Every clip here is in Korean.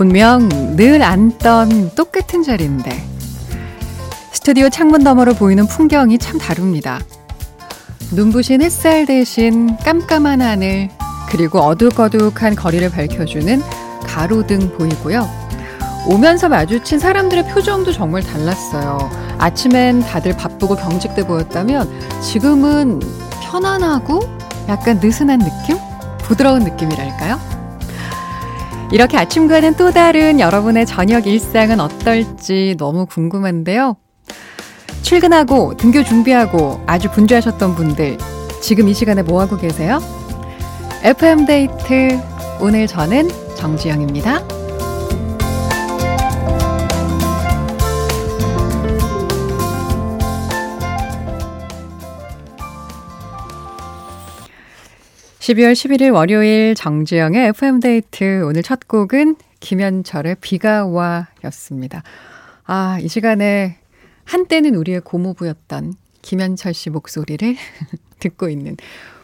분명 늘 앉던 똑같은 자리인데 스튜디오 창문 너머로 보이는 풍경이 참 다릅니다. 눈부신 햇살 대신 깜깜한 하늘 그리고 어둑어둑한 거리를 밝혀주는 가로등 보이고요. 오면서 마주친 사람들의 표정도 정말 달랐어요. 아침엔 다들 바쁘고 경직돼 보였다면 지금은 편안하고 약간 느슨한 느낌? 부드러운 느낌이랄까요? 이렇게 아침과는 또 다른 여러분의 저녁 일상은 어떨지 너무 궁금한데요. 출근하고 등교 준비하고 아주 분주하셨던 분들 지금 이 시간에 뭐 하고 계세요? FM 데이트 오늘 저는 정지영입니다. 12월 11일 월요일 정지영의 FM데이트. 오늘 첫 곡은 김현철의 비가 와 였습니다. 아, 이 시간에 한때는 우리의 고모부였던 김현철 씨 목소리를 듣고 있는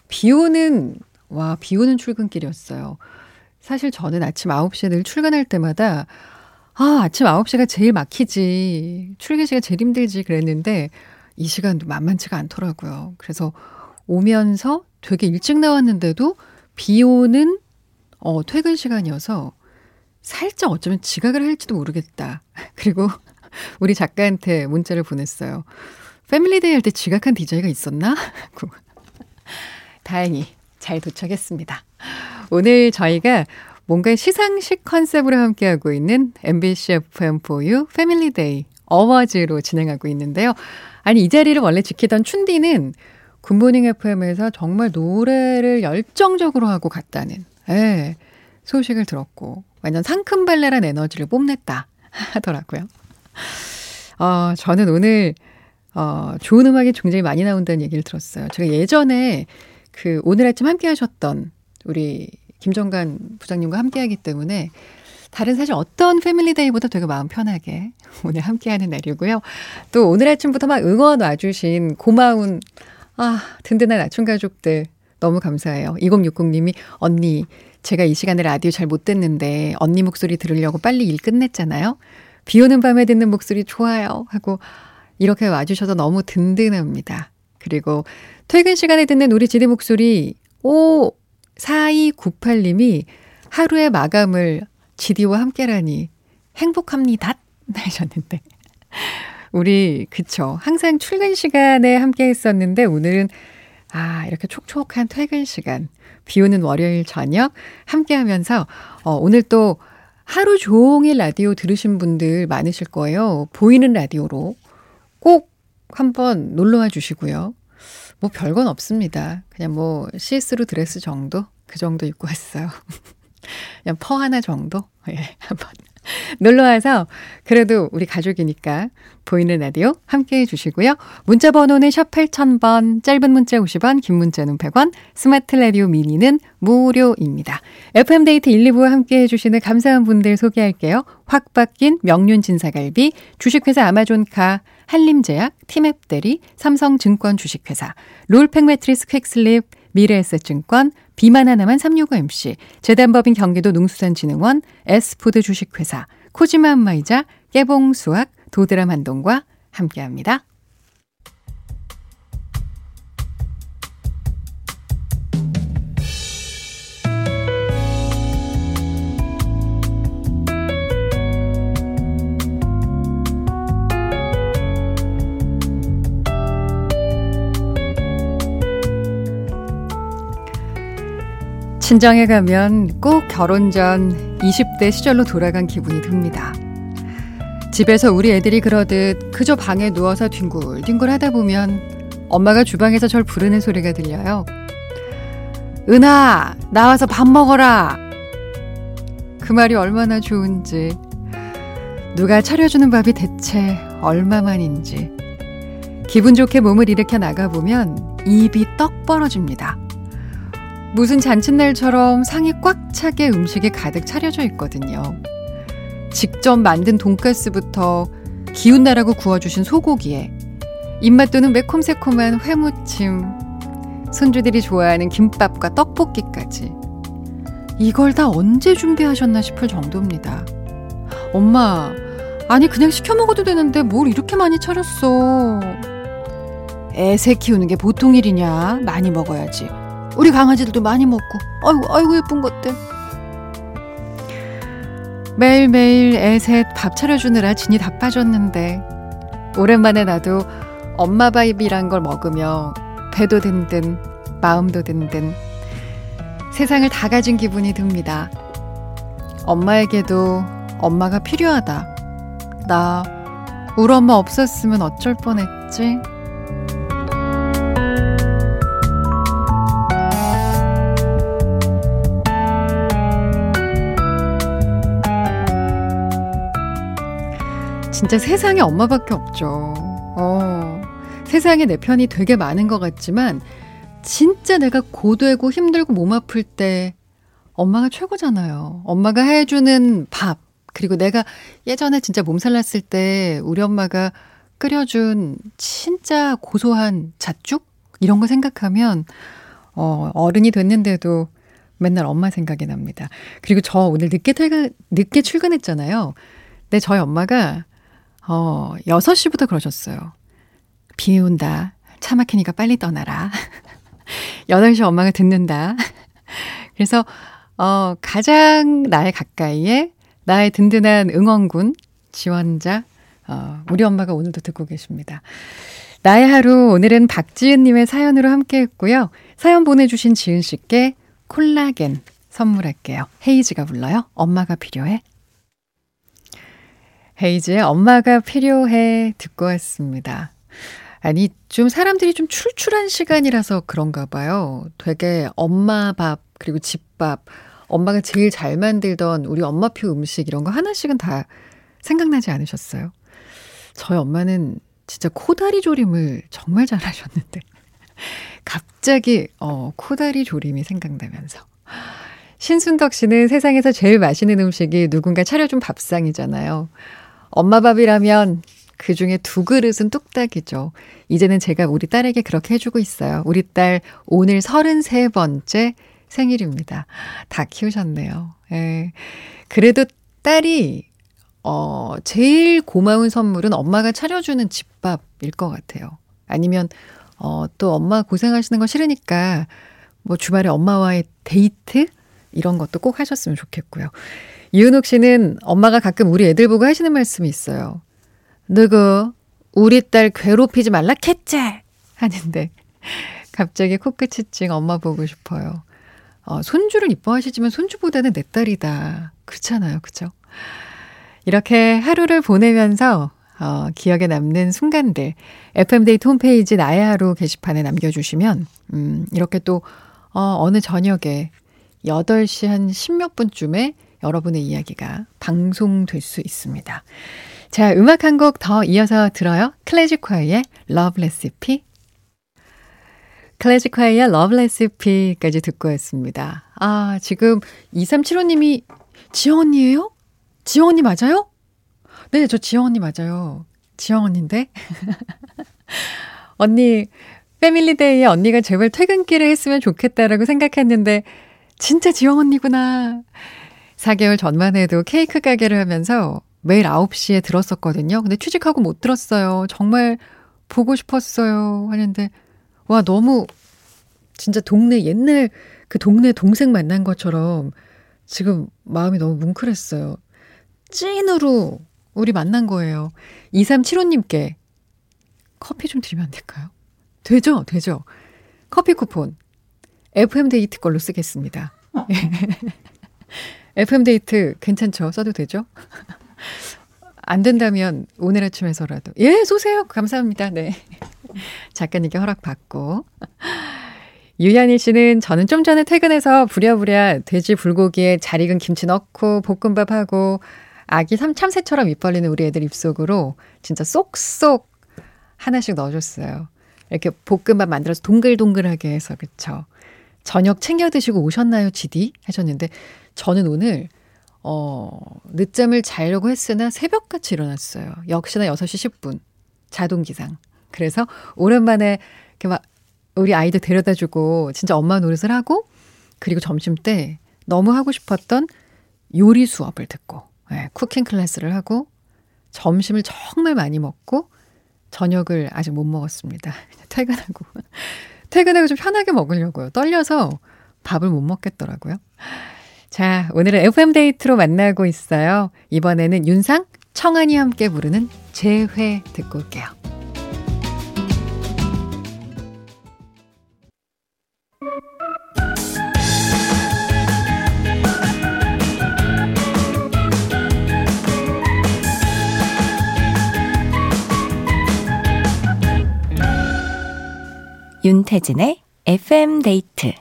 비 오는, 와, 비 오는 출근길이었어요. 사실 저는 아침 9시에 늘 출근할 때마다 아, 아침 9시가 제일 막히지. 출근 시간 제일 힘들지. 그랬는데 이 시간도 만만치가 않더라고요. 그래서 오면서 되게 일찍 나왔는데도 비 오는 어, 퇴근 시간이어서 살짝 어쩌면 지각을 할지도 모르겠다. 그리고 우리 작가한테 문자를 보냈어요. Family Day 할 때 지각한 DJ가 있었나? 다행히 잘 도착했습니다. 오늘 저희가 뭔가 시상식 concept으로 함께하고 있는 MBC FM4U Family Day Awards로 진행하고 있는데요. 아니, 이 자리를 원래 지키던 춘디는 굿모닝 FM에서 정말 노래를 열정적으로 하고 갔다는 예, 소식을 들었고 완전 상큼발랄한 에너지를 뽐냈다 하더라고요. 어, 저는 오늘 어, 좋은 음악이 굉장히 많이 나온다는 얘기를 들었어요. 제가 예전에 그 오늘 아침 함께 하셨던 우리 김정관 부장님과 함께 하기 때문에 다른 사실 어떤 패밀리데이보다 되게 마음 편하게 오늘 함께 하는 날이고요. 또 오늘 아침부터 막 응원 와주신 고마운 아, 든든한 아침 가족들 너무 감사해요. 2060님이 언니 제가 이 시간에 라디오 잘 못 듣는데 언니 목소리 들으려고 빨리 일 끝냈잖아요. 비 오는 밤에 듣는 목소리 좋아요 하고 이렇게 와주셔서 너무 든든합니다. 그리고 퇴근 시간에 듣는 우리 지대 목소리 오 4298님이 하루의 마감을 GD와 함께라니 행복합니다 하셨는데 우리 그쵸. 항상 출근 시간에 함께 했었는데 오늘은 아, 이렇게 촉촉한 퇴근 시간, 비 오는 월요일 저녁 함께 하면서 어, 오늘 또 하루 종일 라디오 들으신 분들 많으실 거예요. 보이는 라디오로 꼭 한번 놀러 와 주시고요. 뭐 별건 없습니다. 그냥 뭐 시스루 드레스 정도? 그 정도 입고 왔어요. 그냥 fur 하나 정도? 예, 한번 놀러 와서 그래도 우리 가족이니까 보이는 라디오 함께 해주시고요. 문자 번호는 샵 8000번, 짧은 문자 50원, 긴 문자는 100원, 스마트 라디오 미니는 무료입니다. FM데이트 1, 2부와 함께 해주시는 감사한 분들 소개할게요. 확 바뀐 명륜 진사갈비, 주식회사 아마존카, 한림제약, 티맵대리, 삼성증권 주식회사, 롤팩 매트리스 퀵슬립, 미래에셋증권, 비만 하나만 365MC, 재단법인 경기도 농수산진흥원, S푸드 주식회사, 코지마 안마이자, 깨봉수학, 도드람 한동과 함께합니다. 친정에 가면 꼭 결혼 전 20대 시절로 돌아간 기분이 듭니다. 집에서 우리 애들이 그러듯 그저 방에 누워서 뒹굴뒹굴 하다 보면 엄마가 주방에서 절 부르는 소리가 들려요. 은하, 나와서 밥 먹어라! 그 말이 얼마나 좋은지, 누가 차려주는 밥이 대체 얼마만인지, 기분 좋게 몸을 일으켜 나가보면 입이 떡 벌어집니다. 무슨 잔칫날처럼 상이 꽉 차게 음식이 가득 차려져 있거든요. 직접 만든 돈가스부터 기운 나라고 구워주신 소고기에 입맛 도는 매콤새콤한 회무침, 손주들이 좋아하는 김밥과 떡볶이까지 이걸 다 언제 준비하셨나 싶을 정도입니다. 엄마, 아니, 그냥 시켜 먹어도 되는데 뭘 이렇게 많이 차렸어. 애새 키우는 게 보통 일이냐? 많이 먹어야지. 우리 강아지들도 많이 먹고. 아이고, 아이고, 예쁜 것들. 매일매일 애셋 밥 차려주느라 진이 다 빠졌는데, 오랜만에 나도 엄마 밥이란 걸 먹으며 배도 든든, 마음도 든든, 세상을 다 가진 기분이 듭니다. 엄마에게도 엄마가 필요하다. 나, 우리 엄마 없었으면 어쩔 뻔했지? 진짜 세상에 엄마밖에 없죠. 어, 세상에 내 편이 되게 많은 것 같지만, 진짜 내가 고되고 힘들고 몸 아플 때 엄마가 최고잖아요. 엄마가 해주는 밥, 그리고 내가 예전에 진짜 몸살 났을 때 우리 엄마가 끓여준 진짜 고소한 잣죽? 이런 거 생각하면, 어, 어른이 됐는데도 맨날 엄마 생각이 납니다. 그리고 저 오늘 늦게 퇴근, 늦게 출근했잖아요. 근데 저희 엄마가 어, 6시부터 그러셨어요. 비 온다. 차 막히니까 빨리 떠나라. 8시 엄마가 듣는다. 그래서, 어, 가장 나의 가까이에 나의 든든한 응원군, 지원자, 어, 우리 엄마가 오늘도 듣고 계십니다. 나의 하루, 오늘은 박지은님의 사연으로 함께 했고요. 사연 보내주신 지은 씨께 콜라겐 선물할게요. 헤이즈가 불러요. 엄마가 필요해. 헤이즈의 엄마가 필요해 듣고 왔습니다. 아니, 좀 사람들이 좀 출출한 시간이라서 그런가 봐요. 되게 엄마 밥, 그리고 집밥, 엄마가 제일 잘 만들던 우리 엄마표 음식 이런 거 하나씩은 다 생각나지 않으셨어요? 저희 엄마는 진짜 코다리 조림을 정말 잘하셨는데. 갑자기, 어, 코다리 조림이 생각나면서. 신순덕 씨는 세상에서 제일 맛있는 음식이 누군가 차려준 밥상이잖아요. 엄마 밥이라면 그 중에 두 그릇은 뚝딱이죠. 이제는 제가 우리 딸에게 그렇게 해주고 있어요. 우리 딸 오늘 33번째 생일입니다. 다 키우셨네요. 예. 그래도 딸이, 어, 제일 고마운 선물은 엄마가 차려주는 집밥일 것 같아요. 아니면, 어, 또 엄마 고생하시는 거 싫으니까, 뭐 주말에 엄마와의 데이트? 이런 것도 꼭 하셨으면 좋겠고요. 이은옥 씨는 엄마가 가끔 우리 애들 보고 하시는 말씀이 있어요. 누구 우리 딸 괴롭히지 말라 캣째 하는데 갑자기 코끝이 찡 엄마 보고 싶어요. 어, 손주를 이뻐하시지만 손주보다는 내 딸이다. 그렇잖아요. 그죠? 이렇게 하루를 보내면서 어, 기억에 남는 순간들 FM데이트 홈페이지 나의 하루 게시판에 남겨주시면 음, 이렇게 또 어, 어느 저녁에 8시 한 10몇 분쯤에 여러분의 이야기가 방송될 수 있습니다. 자, 음악 한 곡 더 이어서 들어요. 클래식화의 Love Recipe. 클래식화의 Love Recipe까지 듣고 왔습니다. 아, 지금 2375님이 지영 언니예요? 지영 언니 맞아요? 네, 저 지영 언니 맞아요. 지영 언니인데? 언니, 패밀리데이에 언니가 제발 퇴근길에 했으면 좋겠다라고 생각했는데, 진짜 지영 언니구나. 4개월 전만 해도 케이크 가게를 하면서 매일 9시에 들었었거든요. 근데 취직하고 못 들었어요. 정말 보고 싶었어요. 하는데, 와, 너무, 진짜 동네, 옛날 그 동네 동생 만난 것처럼 지금 마음이 너무 뭉클했어요. 찐으로 우리 만난 거예요. 2375님께 커피 좀 드리면 안 될까요? 되죠? 되죠? 커피 쿠폰. FM데이트 걸로 쓰겠습니다. FM데이트 괜찮죠? 써도 되죠? 안 된다면 오늘 아침에서라도. 예, 쏘세요. 감사합니다. 네. 작가님께 허락받고. 유현일 씨는 저는 좀 전에 퇴근해서 부랴부랴 돼지 불고기에 잘 익은 김치 넣고 볶음밥하고 아기 삼 참새처럼 입 벌리는 우리 애들 입속으로 진짜 쏙쏙 하나씩 넣어줬어요. 이렇게 볶음밥 만들어서 동글동글하게 해서 그쵸. 저녁 챙겨 드시고 오셨나요, 지디? 하셨는데 저는 오늘 어, 늦잠을 자려고 했으나 새벽같이 일어났어요. 역시나 6시 10분. 자동 기상. 그래서 오랜만에 이렇게 막 우리 아이들 데려다 주고 진짜 엄마 노릇을 하고 그리고 점심 때 너무 하고 싶었던 요리 수업을 듣고 네, 쿠킹 클래스를 하고 점심을 정말 많이 먹고 저녁을 아직 못 먹었습니다. 퇴근하고. 퇴근하고 좀 편하게 먹으려고요. 떨려서 밥을 못 먹겠더라고요. 자, 오늘은 FM데이트로 만나고 있어요. 이번에는 윤상, 청한이 함께 부르는 재회 듣고 올게요. 윤태진의 FM 데이트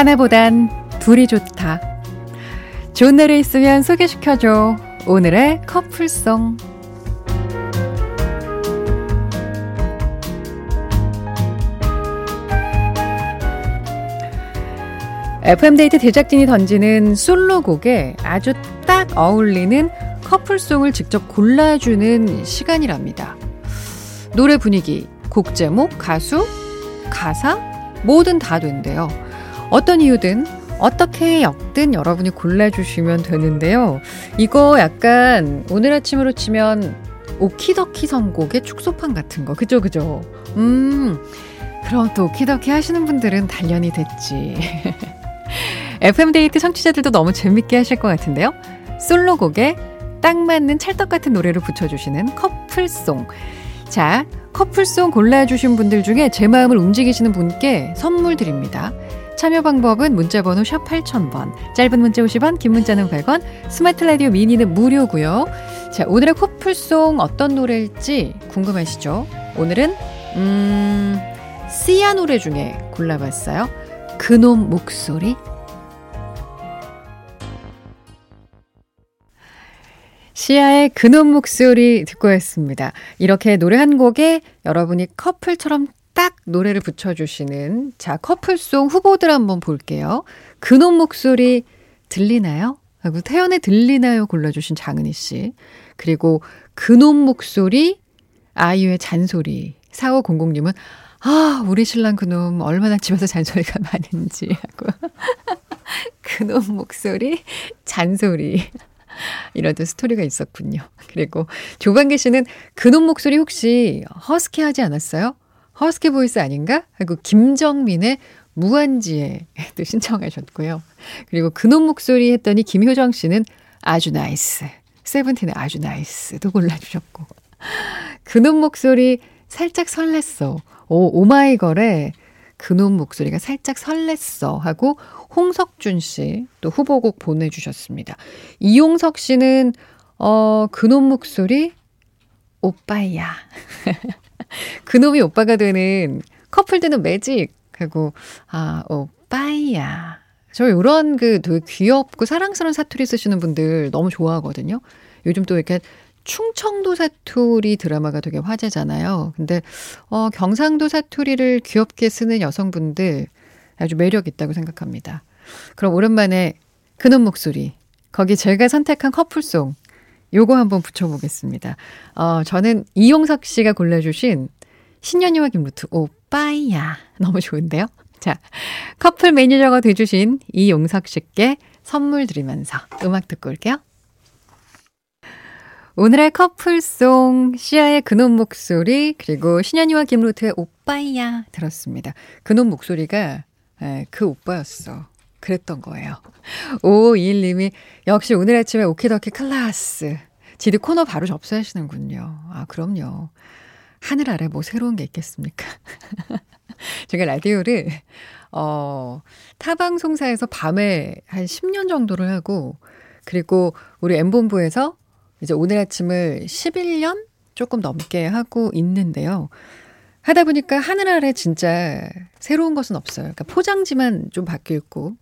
하나보단 둘이 좋다. 좋은 날에 있으면 소개시켜줘. 오늘의 커플송. FM데이트 제작진이 던지는 솔로곡에 아주 딱 어울리는 커플송을 직접 골라주는 시간이랍니다. 노래 분위기, 곡 제목, 가수, 가사, 뭐든 다 된대요. 어떤 이유든 어떻게 엮든 여러분이 골라주시면 되는데요. 이거 약간 오늘 아침으로 치면 오키더키 선곡의 축소판 같은 거. 그죠, 그죠? 음, 그럼 또 오키더키 하시는 분들은 단련이 됐지. FM데이트 청취자들도 너무 재밌게 하실 것 같은데요. 솔로곡에 딱 맞는 찰떡 같은 노래를 붙여주시는 커플송. 자, 커플송 골라주신 분들 중에 제 마음을 움직이시는 분께 선물 드립니다. 참여 방법은 문자번호 샵 8000번, 짧은 문자 50원, 긴 문자는 100원, 스마트 라디오 미니는 무료고요. 자, 오늘의 커플송 어떤 노래일지 궁금하시죠? 오늘은 음, 씨야 노래 중에 골라봤어요. 그놈 목소리 시아의 그놈 목소리 듣고 왔습니다. 이렇게 노래 한 곡에 여러분이 커플처럼 딱 노래를 붙여주시는 자 커플송 후보들 한번 볼게요. 그놈 목소리 들리나요? 하고 태연의 들리나요 골라주신 장은희 씨. 그리고 그놈 목소리 아이유의 잔소리 4500님은 아 우리 신랑 그놈 얼마나 집에서 잔소리가 많은지 하고 그놈 목소리 잔소리 이런 스토리가 있었군요. 그리고 조반기 씨는 그놈 목소리 혹시 허스키 하지 않았어요? 허스키 voice 아닌가? 하고 김정민의 무한지애도 신청하셨고요. 그리고 그놈 목소리 했더니 김효정 씨는 아주 nice. 세븐틴의 아주 nice도 골라주셨고. 그놈 목소리 살짝 설렜어. 오, 오마이걸의 그놈 목소리가 살짝 설렜어 하고 홍석준 씨 또 후보곡 보내주셨습니다. 이용석 씨는 어 그놈 목소리 오빠야. 그놈이 오빠가 되는 커플되는 매직 하고 아 오빠야. 저 이런 그 되게 귀엽고 사랑스러운 사투리 쓰시는 분들 너무 좋아하거든요. 요즘 또 이렇게 충청도 사투리 드라마가 되게 화제잖아요. 근데 어 경상도 사투리를 귀엽게 쓰는 여성분들 아주 매력 있다고 생각합니다. 그럼 오랜만에 그놈 목소리 거기 제가 선택한 커플송 요거 한번 붙여보겠습니다. 어, 저는 이용석 씨가 골라주신 신현희와 김루트 오빠야 너무 좋은데요. 자 커플 매니저가 돼주신 이용석 씨께 선물 드리면서 음악 듣고 올게요. 오늘의 커플송 씨야의 그놈 목소리 그리고 신현희와 김루트의 오빠야 들었습니다. 그놈 목소리가 에, 그 오빠였어. 그랬던 거예요. 5521님이 역시 오늘 아침에 오키더키 클라스. 지디 코너 바로 접수하시는군요. 아, 그럼요. 하늘 아래 뭐 새로운 게 있겠습니까? 제가 라디오를, 어, 타방송사에서 밤에 한 10년 정도를 하고, 그리고 우리 엠본부에서 이제 오늘 아침을 11년 조금 넘게 하고 있는데요. 하다 보니까 하늘 아래 진짜 새로운 것은 없어요. 그러니까 포장지만 좀 바뀌었고,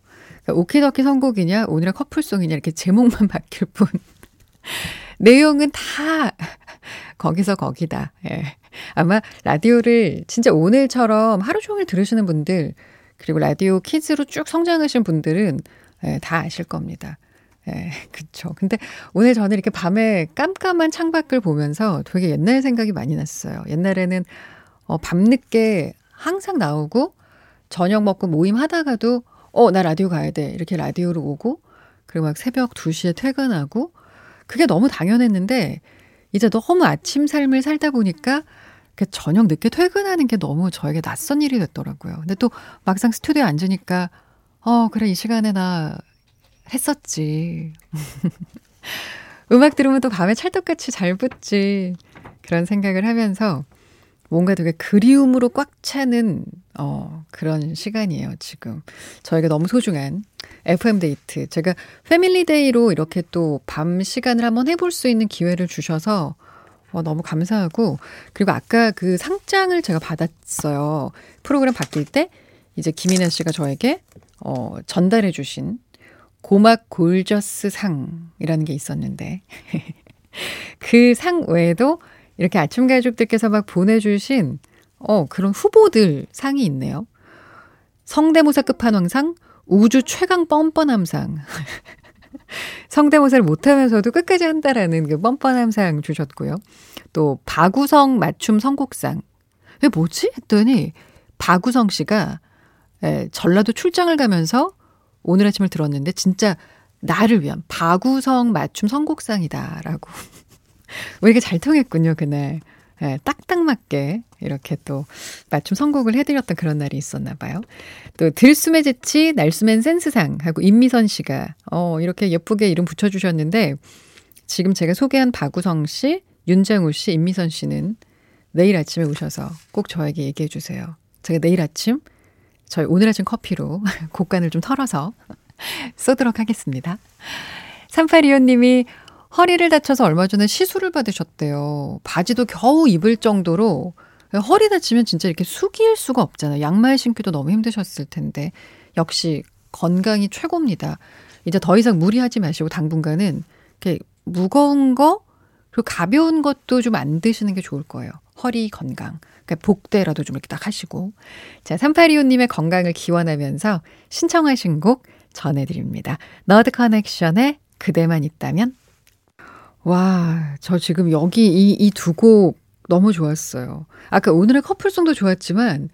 그러니까 오키더키 선곡이냐, 오늘의 커플송이냐, 이렇게 제목만 바뀔 뿐. 내용은 다 거기서 거기다. 예. 아마 라디오를 진짜 오늘처럼 하루 종일 들으시는 분들, 그리고 라디오 키즈로 쭉 성장하신 분들은 예, 다 아실 겁니다. 예, 그쵸. 근데 오늘 저는 이렇게 밤에 깜깜한 창밖을 보면서 되게 옛날 생각이 많이 났어요. 옛날에는 어, 밤늦게 항상 나오고 저녁 먹고 모임 하다가도 어, 나 라디오 가야 돼. 이렇게 라디오로 오고 그리고 막 새벽 2시에 퇴근하고 그게 너무 당연했는데 이제 너무 아침 삶을 살다 보니까 그 저녁 늦게 퇴근하는 게 너무 저에게 낯선 일이 됐더라고요. 근데 또 막상 스튜디오에 앉으니까 어, 그래, 이 시간에 나 했었지. 음악 들으면 또 밤에 찰떡같이 잘 붙지. 그런 생각을 하면서 뭔가 되게 그리움으로 꽉 차는 어, 그런 시간이에요, 지금. 저에게 너무 소중한 FM데이트. 제가 Family Day로 이렇게 또 밤 시간을 한번 해볼 수 있는 기회를 주셔서 어, 너무 감사하고, 그리고 아까 그 상장을 제가 받았어요. 프로그램 바뀔 때, 이제 김인아 씨가 저에게, 어, 전달해 주신 고막 골저스 상이라는 게 있었는데, 그 상 외에도 이렇게 아침 가족들께서 막 보내주신 어, 그런 후보들 상이 있네요. 성대모사 끝판왕상, 우주 최강 뻔뻔함상. 성대모사를 못하면서도 끝까지 한다라는 그 뻔뻔함상 주셨고요. 또 바구성 맞춤 선곡상. 왜 뭐지? 했더니 바구성 씨가 에, 전라도 출장을 가면서 오늘 아침을 들었는데 진짜 나를 위한 바구성 맞춤 선곡상이다라고. 왜 이렇게 잘 통했군요, 그날. 예, 딱딱 맞게 이렇게 또 맞춤 선곡을 해드렸던 그런 날이 있었나 봐요. 또 들숨의 재치, 날숨엔 센스상 하고 임미선 씨가 어, 이렇게 예쁘게 이름 붙여주셨는데 지금 제가 소개한 박우성 씨, 윤장우 씨, 임미선 씨는 내일 아침에 오셔서 꼭 저에게 얘기해 주세요. 제가 내일 아침 저희 오늘 아침 커피로 곡간을 좀 털어서 쏘도록 하겠습니다. 3825님이 허리를 다쳐서 얼마 전에 시술을 받으셨대요. 바지도 겨우 입을 정도로 허리 다치면 진짜 이렇게 숙일 수가 없잖아요. 양말 신기도 너무 힘드셨을 텐데 역시 건강이 최고입니다. 이제 더 이상 무리하지 마시고 당분간은 이렇게 무거운 거 그리고 가벼운 것도 좀 안 드시는 게 좋을 거예요. 허리 건강. 그러니까 복대라도 좀 이렇게 딱 하시고. 자, 3825님의 건강을 기원하면서 신청하신 곡 전해드립니다. 너드 커넥션의 그대만 있다면 와, 저 지금 여기 이, 이 두 곡 너무 좋았어요. 아까 오늘의 커플송도 좋았지만,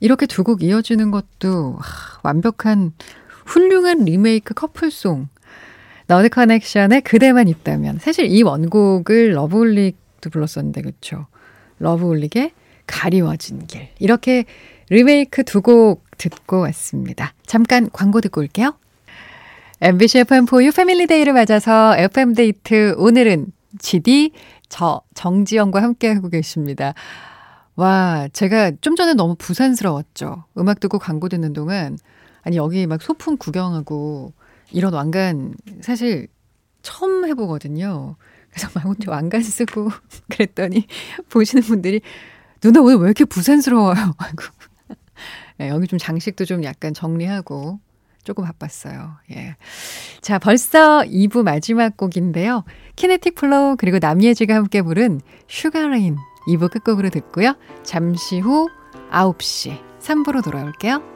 이렇게 두 곡 이어지는 것도 하, 완벽한 훌륭한 리메이크 커플송. 너드 커넥션의 그대만 있다면. 사실 이 원곡을 러브홀릭도 불렀었는데, 그쵸? 러브홀릭의 가리워진 길. 이렇게 리메이크 두 곡 듣고 왔습니다. 잠깐 광고 듣고 올게요. MBC FM4U Family Day를 맞아서 FM데이트 오늘은 GD 저 정지영과 함께하고 계십니다. 와, 제가 좀 전에 너무 부산스러웠죠. 음악 듣고 광고 듣는 동안 아니 여기 막 소품 구경하고 이런 왕관 사실 처음 해보거든요. 그래서 막 혼자 왕관 쓰고 그랬더니 보시는 분들이 누나 오늘 왜 이렇게 부산스러워요? 하고 네, 여기 좀 장식도 좀 약간 정리하고 조금 바빴어요. 예. 자, 벌써 2부 마지막 곡인데요. 키네틱 플로우 그리고 남예지가 함께 부른 슈가레인 2부 끝곡으로 듣고요. 잠시 후 9시 3부로 돌아올게요.